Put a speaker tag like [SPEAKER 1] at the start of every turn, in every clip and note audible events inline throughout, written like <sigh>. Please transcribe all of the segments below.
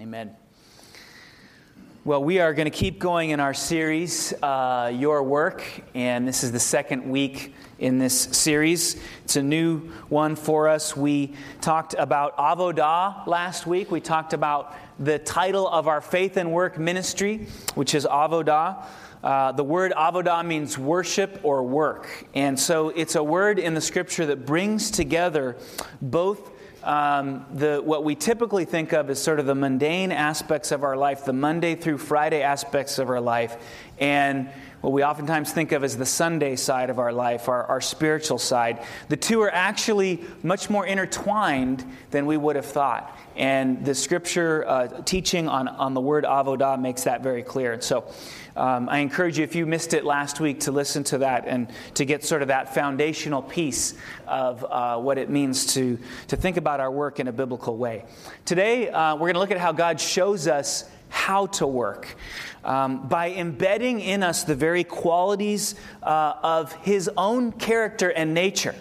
[SPEAKER 1] Amen. Well, we are going to keep going in our series, uh, Your Work, and this is the second week in this series. It's a new one for us. We talked about Avodah last week. We talked about the title of our faith and work ministry, which is Avodah. Uh, the word avodah means worship or work. And so it's a word in the scripture that brings together both um, the, what we typically think of as sort of the mundane aspects of our life, the Monday through Friday aspects of our life, and what we oftentimes think of as the Sunday side of our life, our, our spiritual side. The two are actually much more intertwined than we would have thought. And the scripture uh, teaching on, on the word avodah makes that very clear. And so um, I encourage you, if you missed it last week, to listen to that and to get sort of that foundational piece of uh, what it means to, to think about our work in a biblical way. Today, uh, we're going to look at how God shows us how to work um, by embedding in us the very qualities uh, of His own character and nature.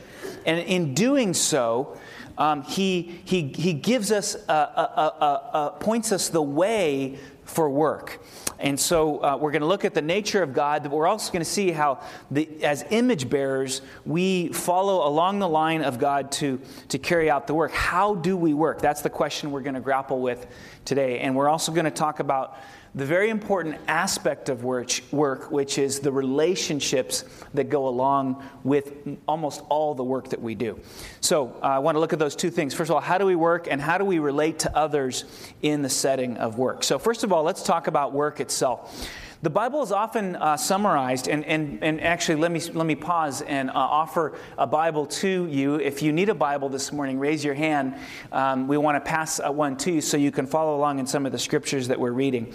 [SPEAKER 1] And in doing so, um, he, he, he gives us, uh, uh, uh, points us the way for work. And so uh, we're going to look at the nature of God, but we're also going to see how, the, as image bearers, we follow along the line of God to, to carry out the work. How do we work? That's the question we're going to grapple with today. And we're also going to talk about the very important aspect of work, which is the relationships that go along with almost all the work that we do. So, uh, I want to look at those two things. First of all, how do we work and how do we relate to others in the setting of work? So, first of all, let's talk about work itself. The Bible is often uh, summarized, and, and, and actually, let me, let me pause and uh, offer a Bible to you. If you need a Bible this morning, raise your hand. Um, we want to pass uh, one to you so you can follow along in some of the scriptures that we're reading.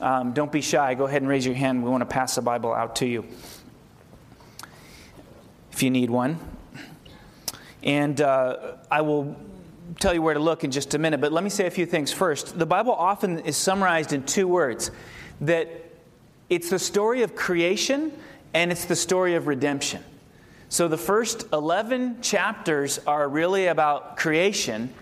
[SPEAKER 1] Um, don't be shy. Go ahead and raise your hand. We want to pass the Bible out to you if you need one. And uh, I will tell you where to look in just a minute, but let me say a few things first. The Bible often is summarized in two words that it's the story of creation and it's the story of redemption. So the first 11 chapters are really about creation.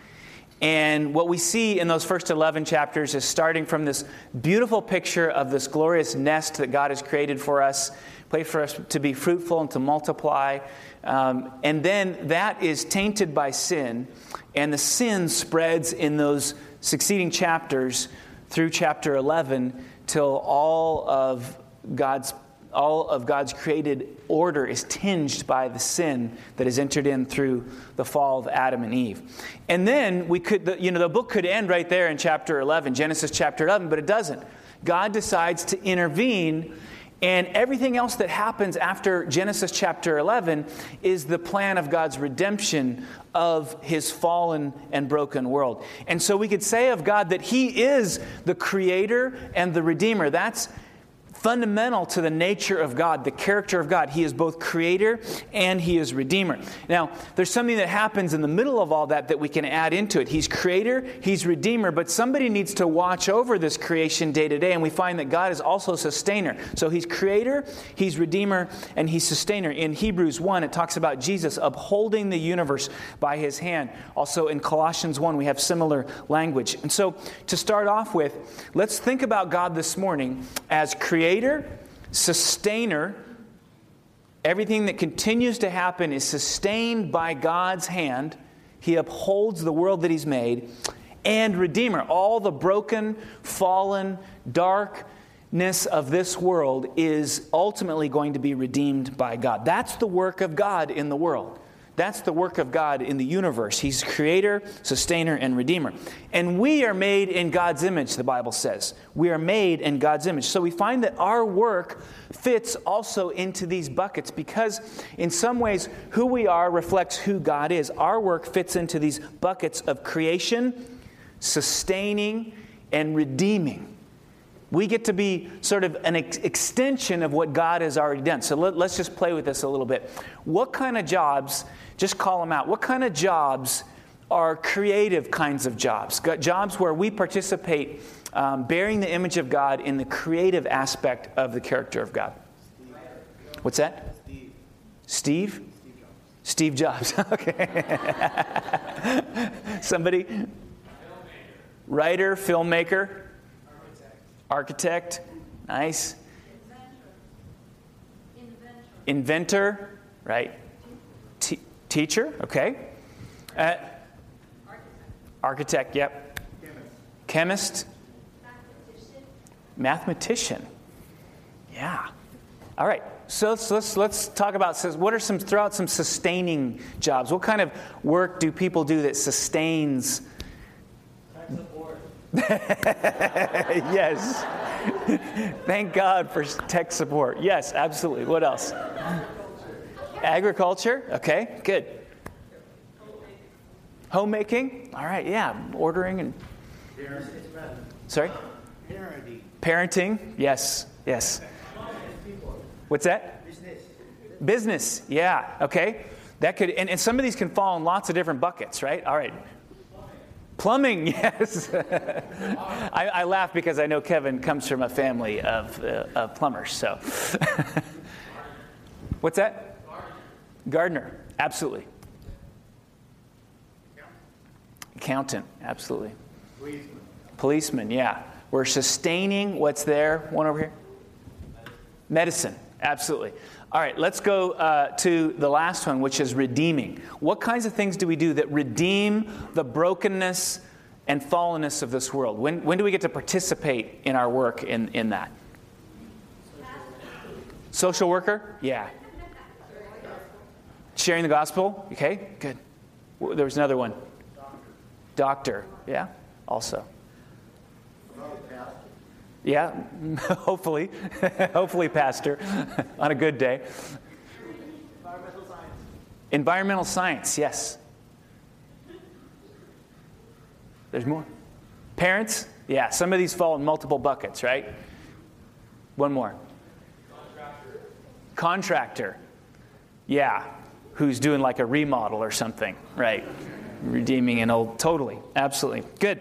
[SPEAKER 1] And what we see in those first 11 chapters is starting from this beautiful picture of this glorious nest that God has created for us, place for us to be fruitful and to multiply. Um, and then that is tainted by sin, and the sin spreads in those succeeding chapters through chapter 11 till all of God's all of God's created order is tinged by the sin that has entered in through the fall of Adam and Eve. And then we could, you know, the book could end right there in chapter 11, Genesis chapter 11, but it doesn't. God decides to intervene, and everything else that happens after Genesis chapter 11 is the plan of God's redemption of his fallen and broken world. And so we could say of God that he is the creator and the redeemer. That's fundamental to the nature of God, the character of God. He is both creator and he is redeemer. Now, there's something that happens in the middle of all that that we can add into it. He's creator, he's redeemer, but somebody needs to watch over this creation day to day, and we find that God is also sustainer. So he's creator, he's redeemer, and he's sustainer. In Hebrews 1, it talks about Jesus upholding the universe by his hand. Also in Colossians 1, we have similar language. And so to start off with, let's think about God this morning as creator creator, sustainer. Everything that continues to happen is sustained by God's hand. He upholds the world that He's made. And Redeemer. All the broken, fallen, darkness of this world is ultimately going to be redeemed by God. That's the work of God in the world. That's the work of God in the universe. He's creator, sustainer, and redeemer. And we are made in God's image, the Bible says. We are made in God's image. So we find that our work fits also into these buckets because, in some ways, who we are reflects who God is. Our work fits into these buckets of creation, sustaining, and redeeming. We get to be sort of an ex- extension of what God has already done. So let, us just play with this a little bit. What kind of jobs, just call them out, what kind of jobs are creative kinds of jobs? Jobs where we participate um, bearing the image of God in the creative aspect of the character of God. What's that? Steve? Steve Jobs. <laughs> Steve Jobs. <laughs> okay. <laughs> Somebody? Writer, filmmaker, architect. Nice. Inventor, right? T- teacher, okay. Uh, architect, yep. Chemist. Mathematician. Yeah. All right. So let's, let's, let's talk about what are some, throw out some sustaining jobs. What kind of work do people do that sustains? <laughs> yes. Thank God for tech support. Yes, absolutely. What else? Agriculture. Okay, good. Homemaking. All right, yeah. Ordering and. Sorry? Parenting. Parenting. Yes, yes. What's that? Business. Business, yeah, okay. That could, and, and some of these can fall in lots of different buckets, right? All right. Plumbing, <laughs> yes. I, I, laugh because I know Kevin comes from a family of, uh, of plumbers, so. <laughs> What's that? Gardener, absolutely. Accountant, absolutely. Policeman. Policeman, yeah. We're sustaining what's there. One over here. Medicine. Absolutely. All right, let's go uh, to the last one, which is redeeming. What kinds of things do we do that redeem the brokenness and fallenness of this world? When, when do we get to participate in our work in, in that? Social worker? Yeah. Sharing the gospel? Okay, good. There was another one. Doctor. Yeah, also. Yeah, <laughs> hopefully. <laughs> hopefully, Pastor, <laughs> on a good day. Environmental science. Environmental science, yes. There's more. Parents? Yeah, some of these fall in multiple buckets, right? One more. Contractor. Contractor. Yeah, who's doing like a remodel or something, right? Redeeming an old totally absolutely good.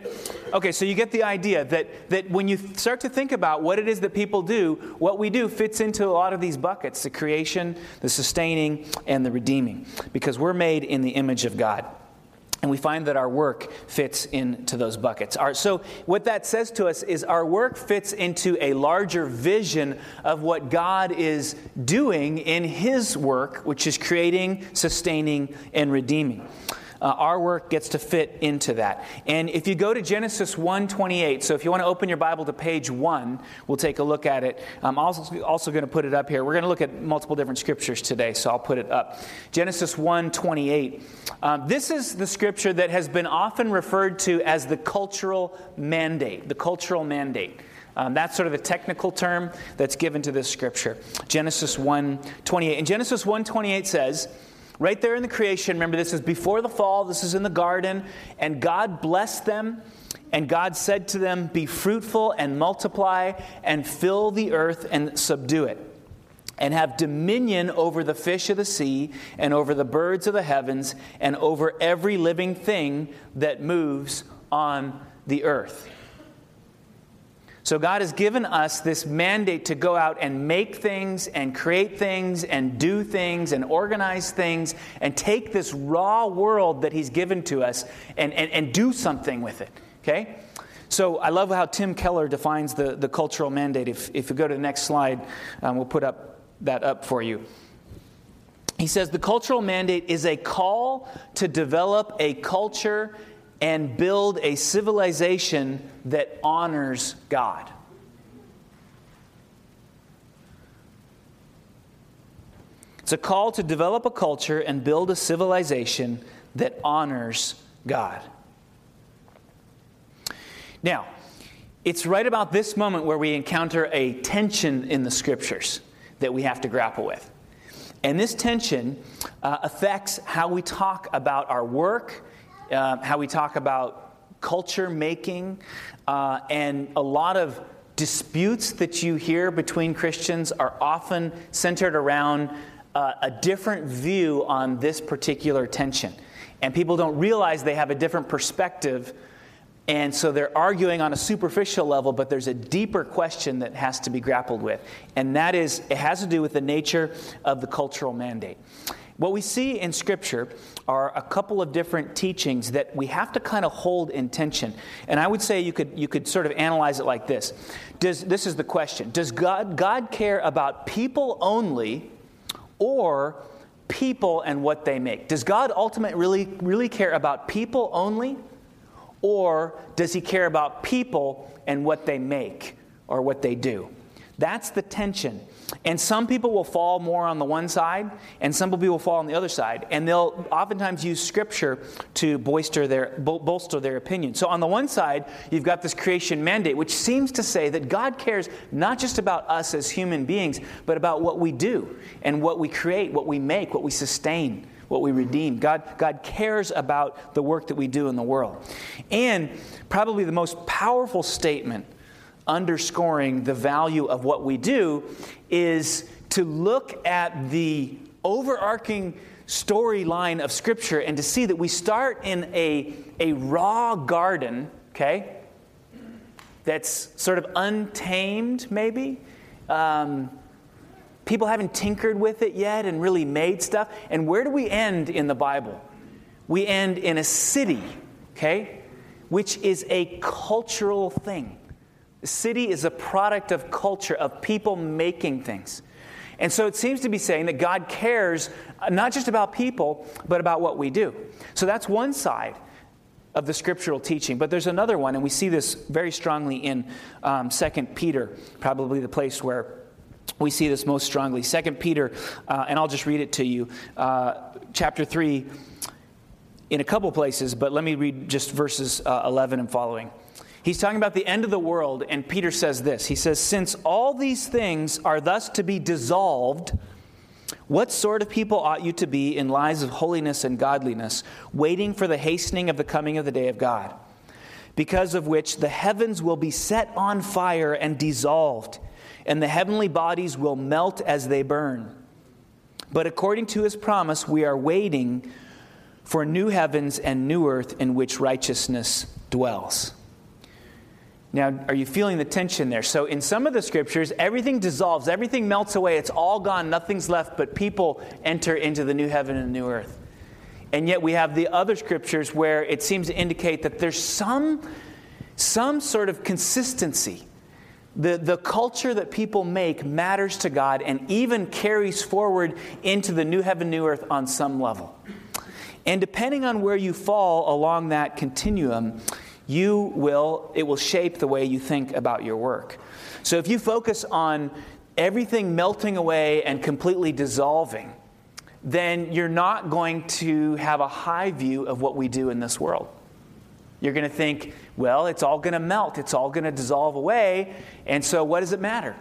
[SPEAKER 1] Okay so you get the idea that that when you start to think about what it is that people do what we do fits into a lot of these buckets the creation the sustaining and the redeeming because we're made in the image of god. And we find that our work fits into those buckets. Our, so, what that says to us is our work fits into a larger vision of what God is doing in His work, which is creating, sustaining, and redeeming uh, our work gets to fit into that. And if you go to Genesis 1:28, so if you want to open your Bible to page 1, we'll take a look at it. I'm also, also going to put it up here. We're going to look at multiple different scriptures today, so I'll put it up. Genesis 1:28. Um, this is the scripture that has been often referred to as the cultural mandate, the cultural mandate. Um, that's sort of the technical term that's given to this scripture. Genesis 1:28. And Genesis 1:28 says, Right there in the creation, remember this is before the fall, this is in the garden, and God blessed them. And God said to them, Be fruitful and multiply and fill the earth and subdue it, and have dominion over the fish of the sea, and over the birds of the heavens, and over every living thing that moves on the earth. So, God has given us this mandate to go out and make things and create things and do things and organize things and take this raw world that He's given to us and, and, and do something with it. Okay? So, I love how Tim Keller defines the, the cultural mandate. If, if you go to the next slide, um, we'll put up that up for you. He says the cultural mandate is a call to develop a culture and build a civilization that honors God. It's a call to develop a culture and build a civilization that honors God. Now, it's right about this moment where we encounter a tension in the scriptures that we have to grapple with. And this tension uh, affects how we talk about our work uh, how we talk about culture making, uh, and a lot of disputes that you hear between Christians are often centered around uh, a different view on this particular tension. And people don't realize they have a different perspective. And so they're arguing on a superficial level, but there's a deeper question that has to be grappled with. And that is, it has to do with the nature of the cultural mandate. What we see in Scripture are a couple of different teachings that we have to kind of hold in tension. And I would say you could, you could sort of analyze it like this. Does, this is the question Does God, God care about people only or people and what they make? Does God ultimately really, really care about people only? Or does he care about people and what they make or what they do? That's the tension. And some people will fall more on the one side, and some people will fall on the other side. And they'll oftentimes use scripture to bolster their, bolster their opinion. So, on the one side, you've got this creation mandate, which seems to say that God cares not just about us as human beings, but about what we do and what we create, what we make, what we sustain what we redeem. God, God cares about the work that we do in the world. And probably the most powerful statement underscoring the value of what we do is to look at the overarching storyline of Scripture and to see that we start in a, a raw garden, okay, that's sort of untamed, maybe. Um, people haven't tinkered with it yet and really made stuff. And where do we end in the Bible? We end in a city, okay, which is a cultural thing. The city is a product of culture, of people making things. And so it seems to be saying that God cares uh, not just about people, but about what we do. So that's one side of the scriptural teaching. But there's another one, and we see this very strongly in um, 2 Peter, probably the place where we see this most strongly. 2 Peter, uh, and I'll just read it to you, uh, chapter 3, in a couple places, but let me read just verses uh, 11 and following. He's talking about the end of the world, and Peter says this He says, Since all these things are thus to be dissolved, what sort of people ought you to be in lives of holiness and godliness, waiting for the hastening of the coming of the day of God? Because of which the heavens will be set on fire and dissolved, and the heavenly bodies will melt as they burn. But according to his promise, we are waiting for new heavens and new earth in which righteousness dwells. Now, are you feeling the tension there? So, in some of the scriptures, everything dissolves, everything melts away, it's all gone, nothing's left, but people enter into the new heaven and new earth. And yet, we have the other scriptures where it seems to indicate that there's some, some sort of consistency. The, the culture that people make matters to God and even carries forward into the new heaven, new earth on some level. And depending on where you fall along that continuum, you will, it will shape the way you think about your work. So if you focus on everything melting away and completely dissolving, then you're not going to have a high view of what we do in this world. You're going to think, well, it's all going to melt, it's all going to dissolve away, and so what does it matter?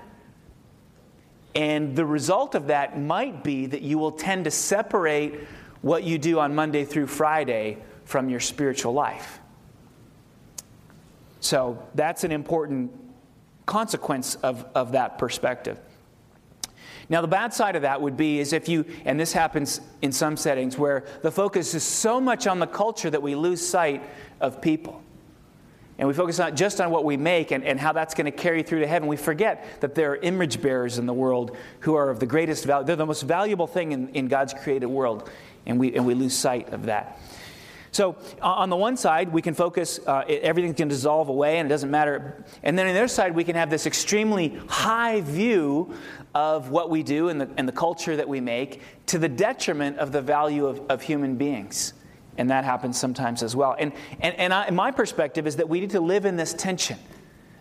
[SPEAKER 1] And the result of that might be that you will tend to separate what you do on Monday through Friday from your spiritual life. So that's an important consequence of, of that perspective. Now, the bad side of that would be is if you, and this happens in some settings where the focus is so much on the culture that we lose sight of people. And we focus not just on what we make and, and how that's going to carry through to heaven. We forget that there are image bearers in the world who are of the greatest value. They're the most valuable thing in, in God's created world. And we, and we lose sight of that. So, on the one side, we can focus, uh, everything can dissolve away and it doesn't matter. And then on the other side, we can have this extremely high view of what we do and the, and the culture that we make to the detriment of the value of, of human beings. And that happens sometimes as well. And, and, and I, my perspective is that we need to live in this tension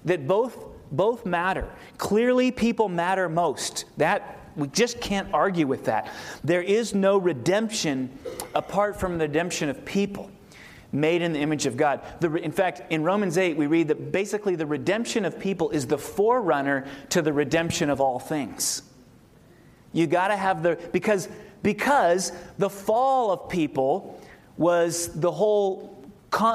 [SPEAKER 1] that both, both matter. Clearly, people matter most. That we just can't argue with that. There is no redemption apart from the redemption of people made in the image of God. The, in fact, in Romans 8, we read that basically the redemption of people is the forerunner to the redemption of all things. You got to have the, because, because the fall of people was the whole,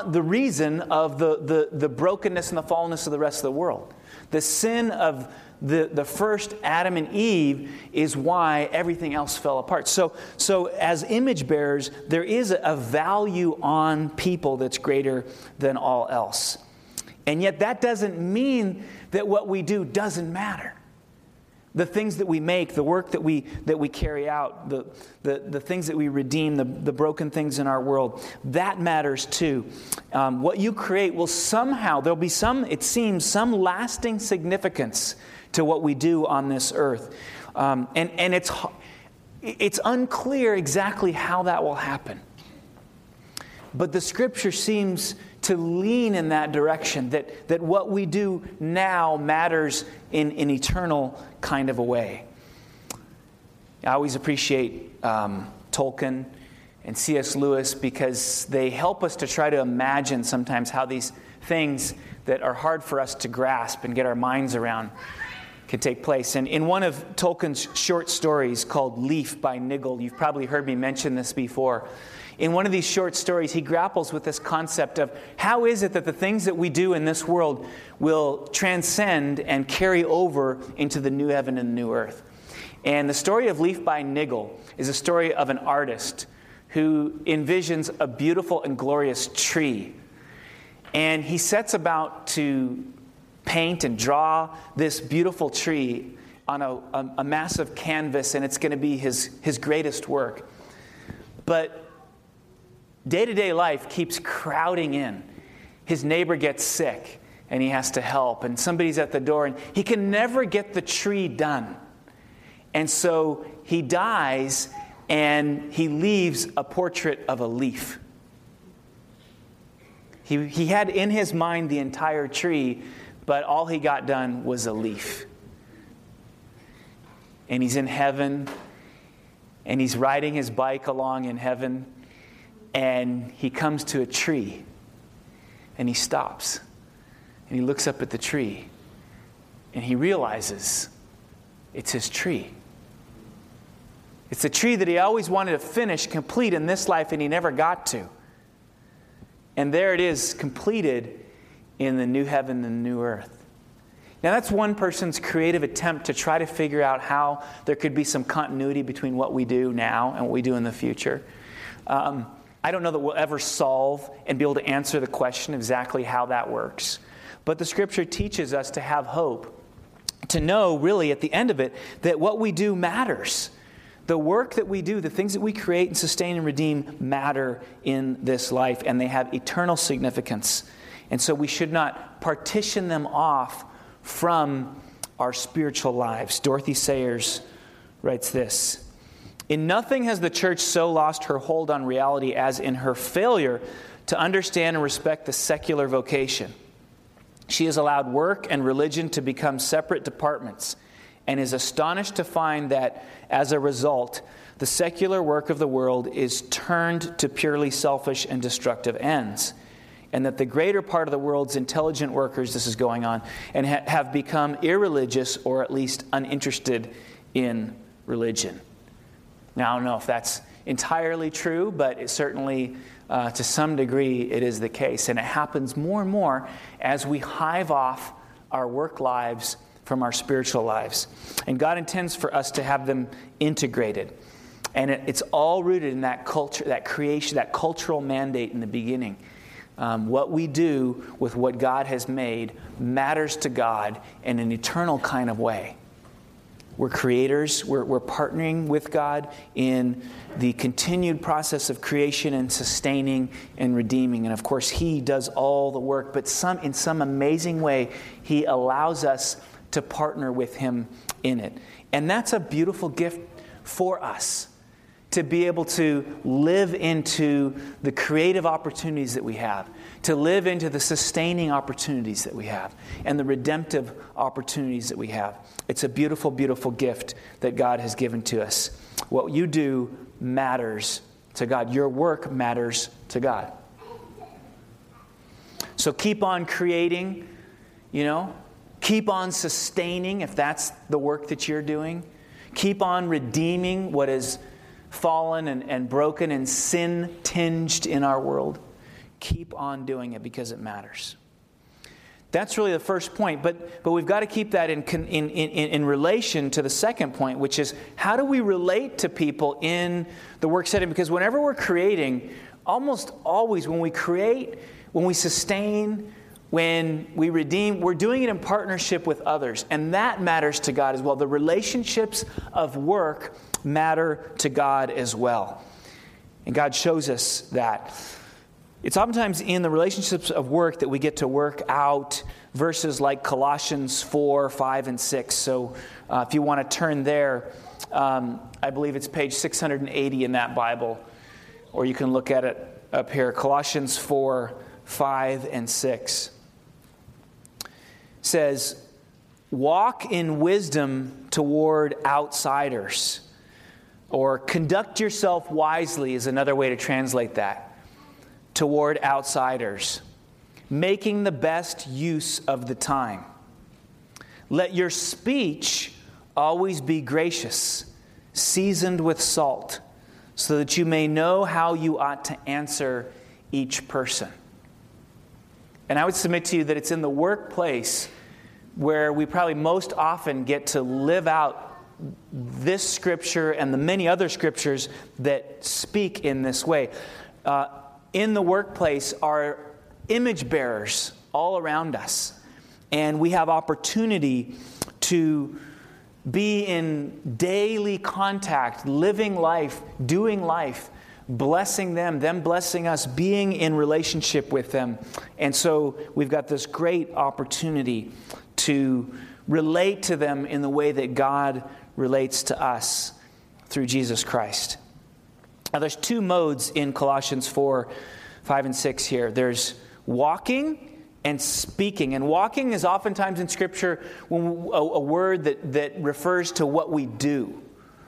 [SPEAKER 1] the reason of the, the, the brokenness and the fallenness of the rest of the world. The sin of the, the first Adam and Eve is why everything else fell apart. So, so as image bearers, there is a value on people that's greater than all else. And yet, that doesn't mean that what we do doesn't matter. The things that we make, the work that we, that we carry out, the, the, the things that we redeem, the, the broken things in our world, that matters too. Um, what you create will somehow, there'll be some, it seems, some lasting significance to what we do on this earth. Um, and and it's, it's unclear exactly how that will happen. But the scripture seems to lean in that direction, that, that what we do now matters in an eternal kind of a way. I always appreciate um, Tolkien and C.S. Lewis because they help us to try to imagine sometimes how these things that are hard for us to grasp and get our minds around can take place. And in one of Tolkien's short stories called Leaf by Niggle, you've probably heard me mention this before. In one of these short stories, he grapples with this concept of how is it that the things that we do in this world will transcend and carry over into the new heaven and the new earth. And the story of Leaf by Niggle is a story of an artist who envisions a beautiful and glorious tree. And he sets about to paint and draw this beautiful tree on a, a, a massive canvas, and it's going to be his, his greatest work. But Day to day life keeps crowding in. His neighbor gets sick and he has to help, and somebody's at the door, and he can never get the tree done. And so he dies and he leaves a portrait of a leaf. He, he had in his mind the entire tree, but all he got done was a leaf. And he's in heaven, and he's riding his bike along in heaven, and he comes to a tree and he stops and he looks up at the tree and he realizes it's his tree. It's a tree that he always wanted to finish complete in this life and he never got to. And there it is, completed in the new heaven and the new earth. Now, that's one person's creative attempt to try to figure out how there could be some continuity between what we do now and what we do in the future. Um, I don't know that we'll ever solve and be able to answer the question exactly how that works. But the scripture teaches us to have hope, to know really at the end of it that what we do matters. The work that we do, the things that we create and sustain and redeem matter in this life, and they have eternal significance. And so we should not partition them off from our spiritual lives. Dorothy Sayers writes this in nothing has the church so lost her hold on reality as in her failure to understand and respect the secular vocation. She has allowed work and religion to become separate departments and is astonished to find that, as a result, the secular work of the world is turned to purely selfish and destructive ends. And that the greater part of the world's intelligent workers, this is going on, and ha- have become irreligious or at least uninterested in religion. Now, I don't know if that's entirely true, but it certainly, uh, to some degree, it is the case. And it happens more and more as we hive off our work lives from our spiritual lives. And God intends for us to have them integrated. And it, it's all rooted in that culture, that creation, that cultural mandate in the beginning. Um, what we do with what God has made matters to God in an eternal kind of way. We're creators. We're, we're, partnering with God in the continued process of creation and sustaining and redeeming. And of course, He does all the work, but some, in some amazing way, He allows us to partner with Him in it. And that's a beautiful gift for us to be able to live into the creative opportunities that we have, to live into the sustaining opportunities that we have, and the redemptive opportunities that we have. It's a beautiful, beautiful gift that God has given to us. What you do matters to God, your work matters to God. So keep on creating, you know, keep on sustaining if that's the work that you're doing. Keep on redeeming what is fallen and, and broken and sin tinged in our world, keep on doing it because it matters. That's really the first point, but, but we've got to keep that in, in, in, in relation to the second point, which is how do we relate to people in the work setting? Because whenever we're creating, almost always when we create, when we sustain, when we redeem, we're doing it in partnership with others, and that matters to God as well. The relationships of work matter to God as well. And God shows us that. It's oftentimes in the relationships of work that we get to work out verses like Colossians 4, 5, and 6. So uh, if you want to turn there, um, I believe it's page 680 in that Bible, or you can look at it up here Colossians 4, 5, and 6. Says, Walk in wisdom toward outsiders, or conduct yourself wisely is another way to translate that. Toward outsiders, making the best use of the time. Let your speech always be gracious, seasoned with salt, so that you may know how you ought to answer each person. And I would submit to you that it's in the workplace where we probably most often get to live out this scripture and the many other scriptures that speak in this way. Uh, in the workplace are image bearers all around us, and we have opportunity to be in daily contact, living life, doing life, blessing them, them blessing us, being in relationship with them. And so we've got this great opportunity to relate to them in the way that God relates to us through Jesus Christ. Now, there's two modes in Colossians 4, 5, and 6 here there's walking and speaking. And walking is oftentimes in Scripture a, a word that, that refers to what we do.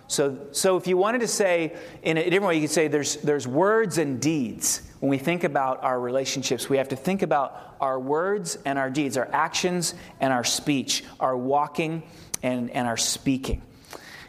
[SPEAKER 1] So, so if you wanted to say in a different way, you could say there's, there's words and deeds. When we think about our relationships, we have to think about our words and our deeds, our actions and our speech, our walking and, and our speaking.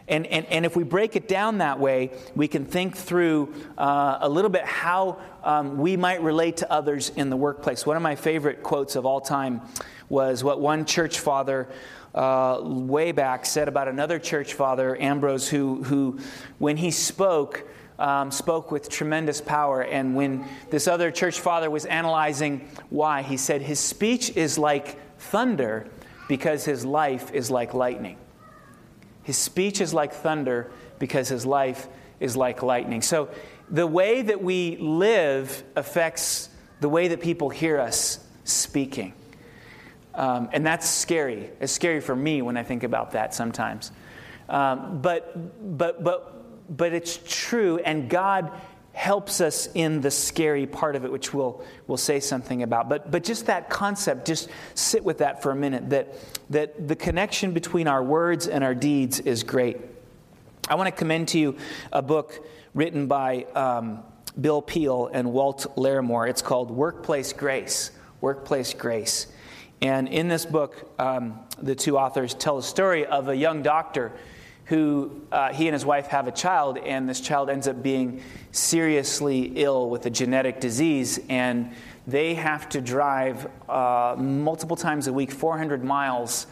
[SPEAKER 1] And, and, and if we break it down that way, we can think through uh, a little bit how um, we might relate to others in the workplace. One of my favorite quotes of all time was what one church father uh, way back said about another church father, Ambrose, who, who when he spoke, um, spoke with tremendous power. And when this other church father was analyzing why, he said, His speech is like thunder because his life is like lightning. His speech is like thunder because his life is like lightning. So the way that we live affects the way that people hear us speaking. Um, and that's scary. It's scary for me when I think about that sometimes. Um, but, but, but, but it's true, and God helps us in the scary part of it, which we'll, we'll say something about. But, but just that concept, just sit with that for a minute, that, that the connection between our words and our deeds is great. I want to commend to you a book written by um, Bill Peel and Walt Larimore. It's called Workplace Grace. Workplace Grace. And in this book, um, the two authors tell a story of a young doctor who uh, he and his wife have a child, and this child ends up being seriously ill with a genetic disease, and they have to drive uh, multiple times a week, 400 miles,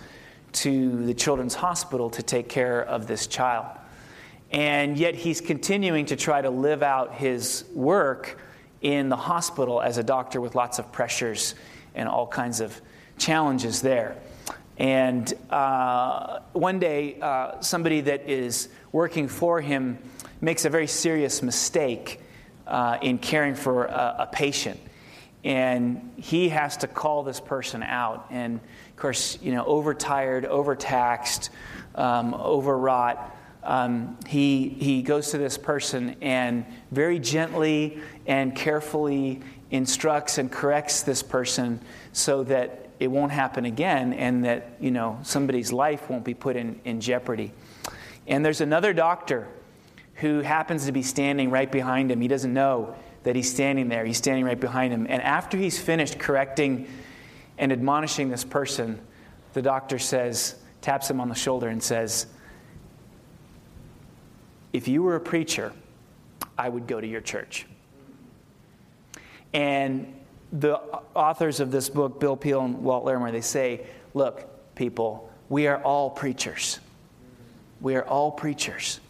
[SPEAKER 1] to the children's hospital to take care of this child. And yet he's continuing to try to live out his work in the hospital as a doctor with lots of pressures and all kinds of challenges there. And uh, one day, uh, somebody that is working for him makes a very serious mistake uh, in caring for a, a, patient. And he has to call this person out. And of course, you know, overtired, overtaxed, um, overwrought. Um, he, he goes to this person and very gently and carefully instructs and corrects this person so that it won't happen again and that, you know, somebody's life won't be put in, in jeopardy. And there's another doctor who happens to be standing right behind him. He doesn't know that he's standing there. He's standing right behind him. And after he's finished correcting and admonishing this person, the doctor says, taps him on the shoulder and says, If you were a preacher, I would go to your church. And the authors of this book, Bill Peel and Walt Larimore, they say, look, people, we are all preachers. We are all preachers.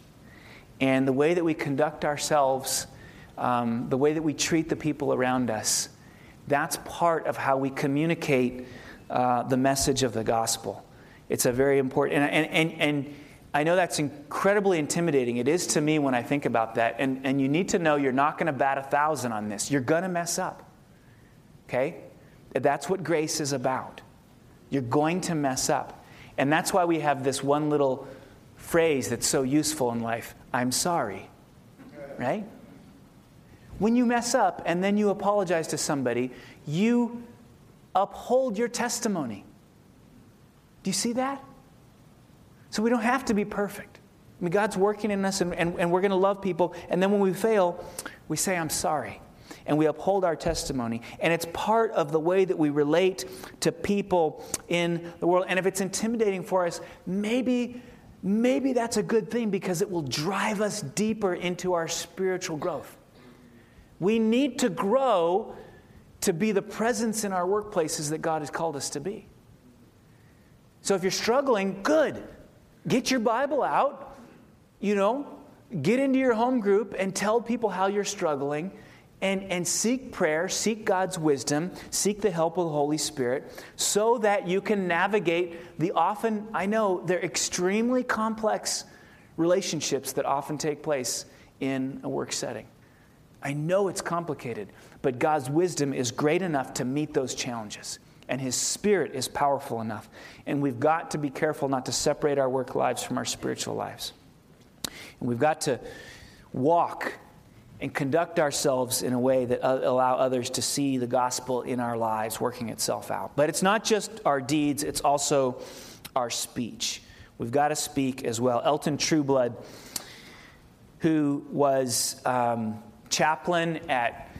[SPEAKER 1] And the way that we conduct ourselves, um, the way that we treat the people around us, That's part of how we communicate uh, the message of the gospel. It's a very important, and, and, and, and I know that's incredibly intimidating. It is to me when I think about that. And, and you need to know you're not going to bat a thousand on this. You're going to mess up. Okay? That's what grace is about. You're going to mess up. And that's why we have this one little phrase that's so useful in life I'm sorry. Right? When you mess up and then you apologize to somebody, you uphold your testimony. Do you see that? So we don't have to be perfect. I mean, God's working in us and, and, and we're going to love people. And then when we fail, we say, I'm sorry. And we uphold our testimony. And it's part of the way that we relate to people in the world. And if it's intimidating for us, maybe, maybe that's a good thing because it will drive us deeper into our spiritual growth. We need to grow to be the presence in our workplaces that God has called us to be. So if you're struggling, good. Get your Bible out, you know, get into your home group and tell people how you're struggling and, and seek prayer, seek God's wisdom, seek the help of the Holy Spirit so that you can navigate the often, I know, they're extremely complex relationships that often take place in a work setting. I know it's complicated, but God's wisdom is great enough to meet those challenges and His Spirit is powerful enough. And we've got to be careful not to separate our work lives from our spiritual lives. And we've got to walk and conduct ourselves in a way that allow others to see the gospel in our lives working itself out. But it's not just our deeds, it's also our speech. We've got to speak as well. Elton Trueblood, who was um, chaplain at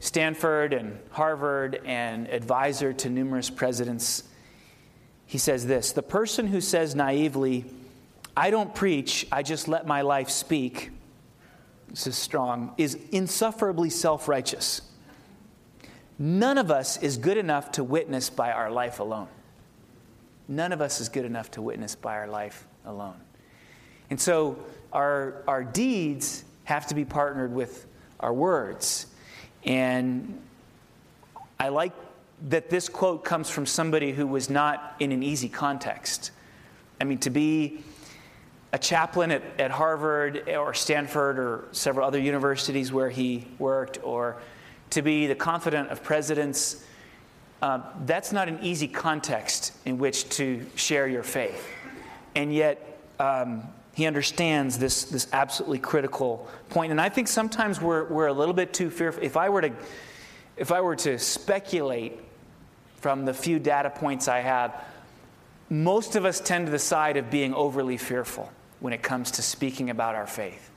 [SPEAKER 1] Stanford and Harvard and advisor to numerous presidents, he says this The person who says naively, I don't preach, I just let my life speak, is strong, is insufferably self righteous. None of us is good enough to witness by our life alone. None of us is good enough to witness by our life alone. And so our, our deeds have to be partnered with our words. And I like that this quote comes from somebody who was not in an easy context. I mean, to be a chaplain at, at Harvard or Stanford or several other universities where he worked, or to be the confidant of presidents, uh, that's not an easy context in which to share your faith. And yet, um, he understands this, this absolutely critical point. And I think sometimes we're, we're a little bit too fearful. If I were to, if I were to speculate from the few data points I have, most of us tend to the side of being overly fearful when it comes to speaking about our faith.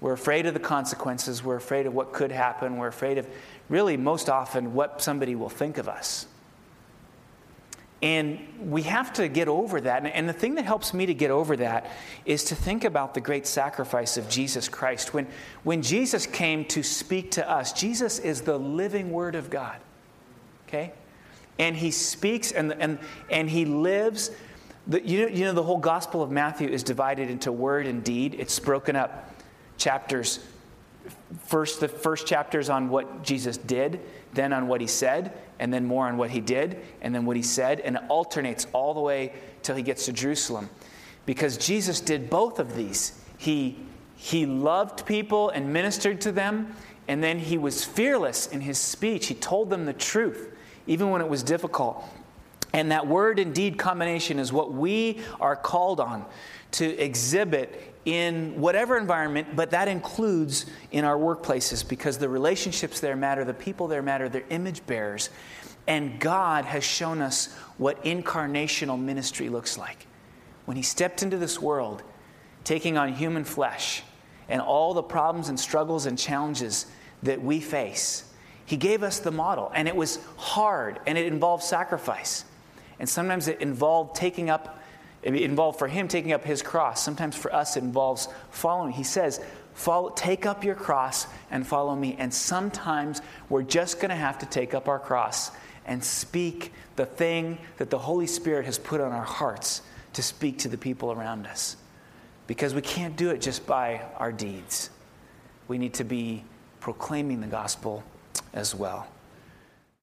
[SPEAKER 1] We're afraid of the consequences. We're afraid of what could happen. We're afraid of, really, most often, what somebody will think of us. And we have to get over that. And the thing that helps me to get over that is to think about the great sacrifice of Jesus Christ. When, when Jesus came to speak to us, Jesus is the living Word of God. Okay? And he speaks and, and, and he lives. The, you, know, you know, the whole Gospel of Matthew is divided into word and deed. It's broken up chapters. First, the first chapters on what Jesus did, then on what he said, and then more on what he did, and then what he said, and it alternates all the way till he gets to Jerusalem. Because Jesus did both of these. He, he loved people and ministered to them, and then he was fearless in his speech. He told them the truth, even when it was difficult. And that word and deed combination is what we are called on to exhibit in whatever environment, but that includes in our workplaces because the relationships there matter, the people there matter, they're image bearers. And God has shown us what incarnational ministry looks like. When He stepped into this world, taking on human flesh and all the problems and struggles and challenges that we face, He gave us the model. And it was hard and it involved sacrifice. And sometimes it involved taking up it involved for him taking up his cross. Sometimes for us, it involves following. He says, follow, Take up your cross and follow me. And sometimes we're just going to have to take up our cross and speak the thing that the Holy Spirit has put on our hearts to speak to the people around us. Because we can't do it just by our deeds. We need to be proclaiming the gospel as well.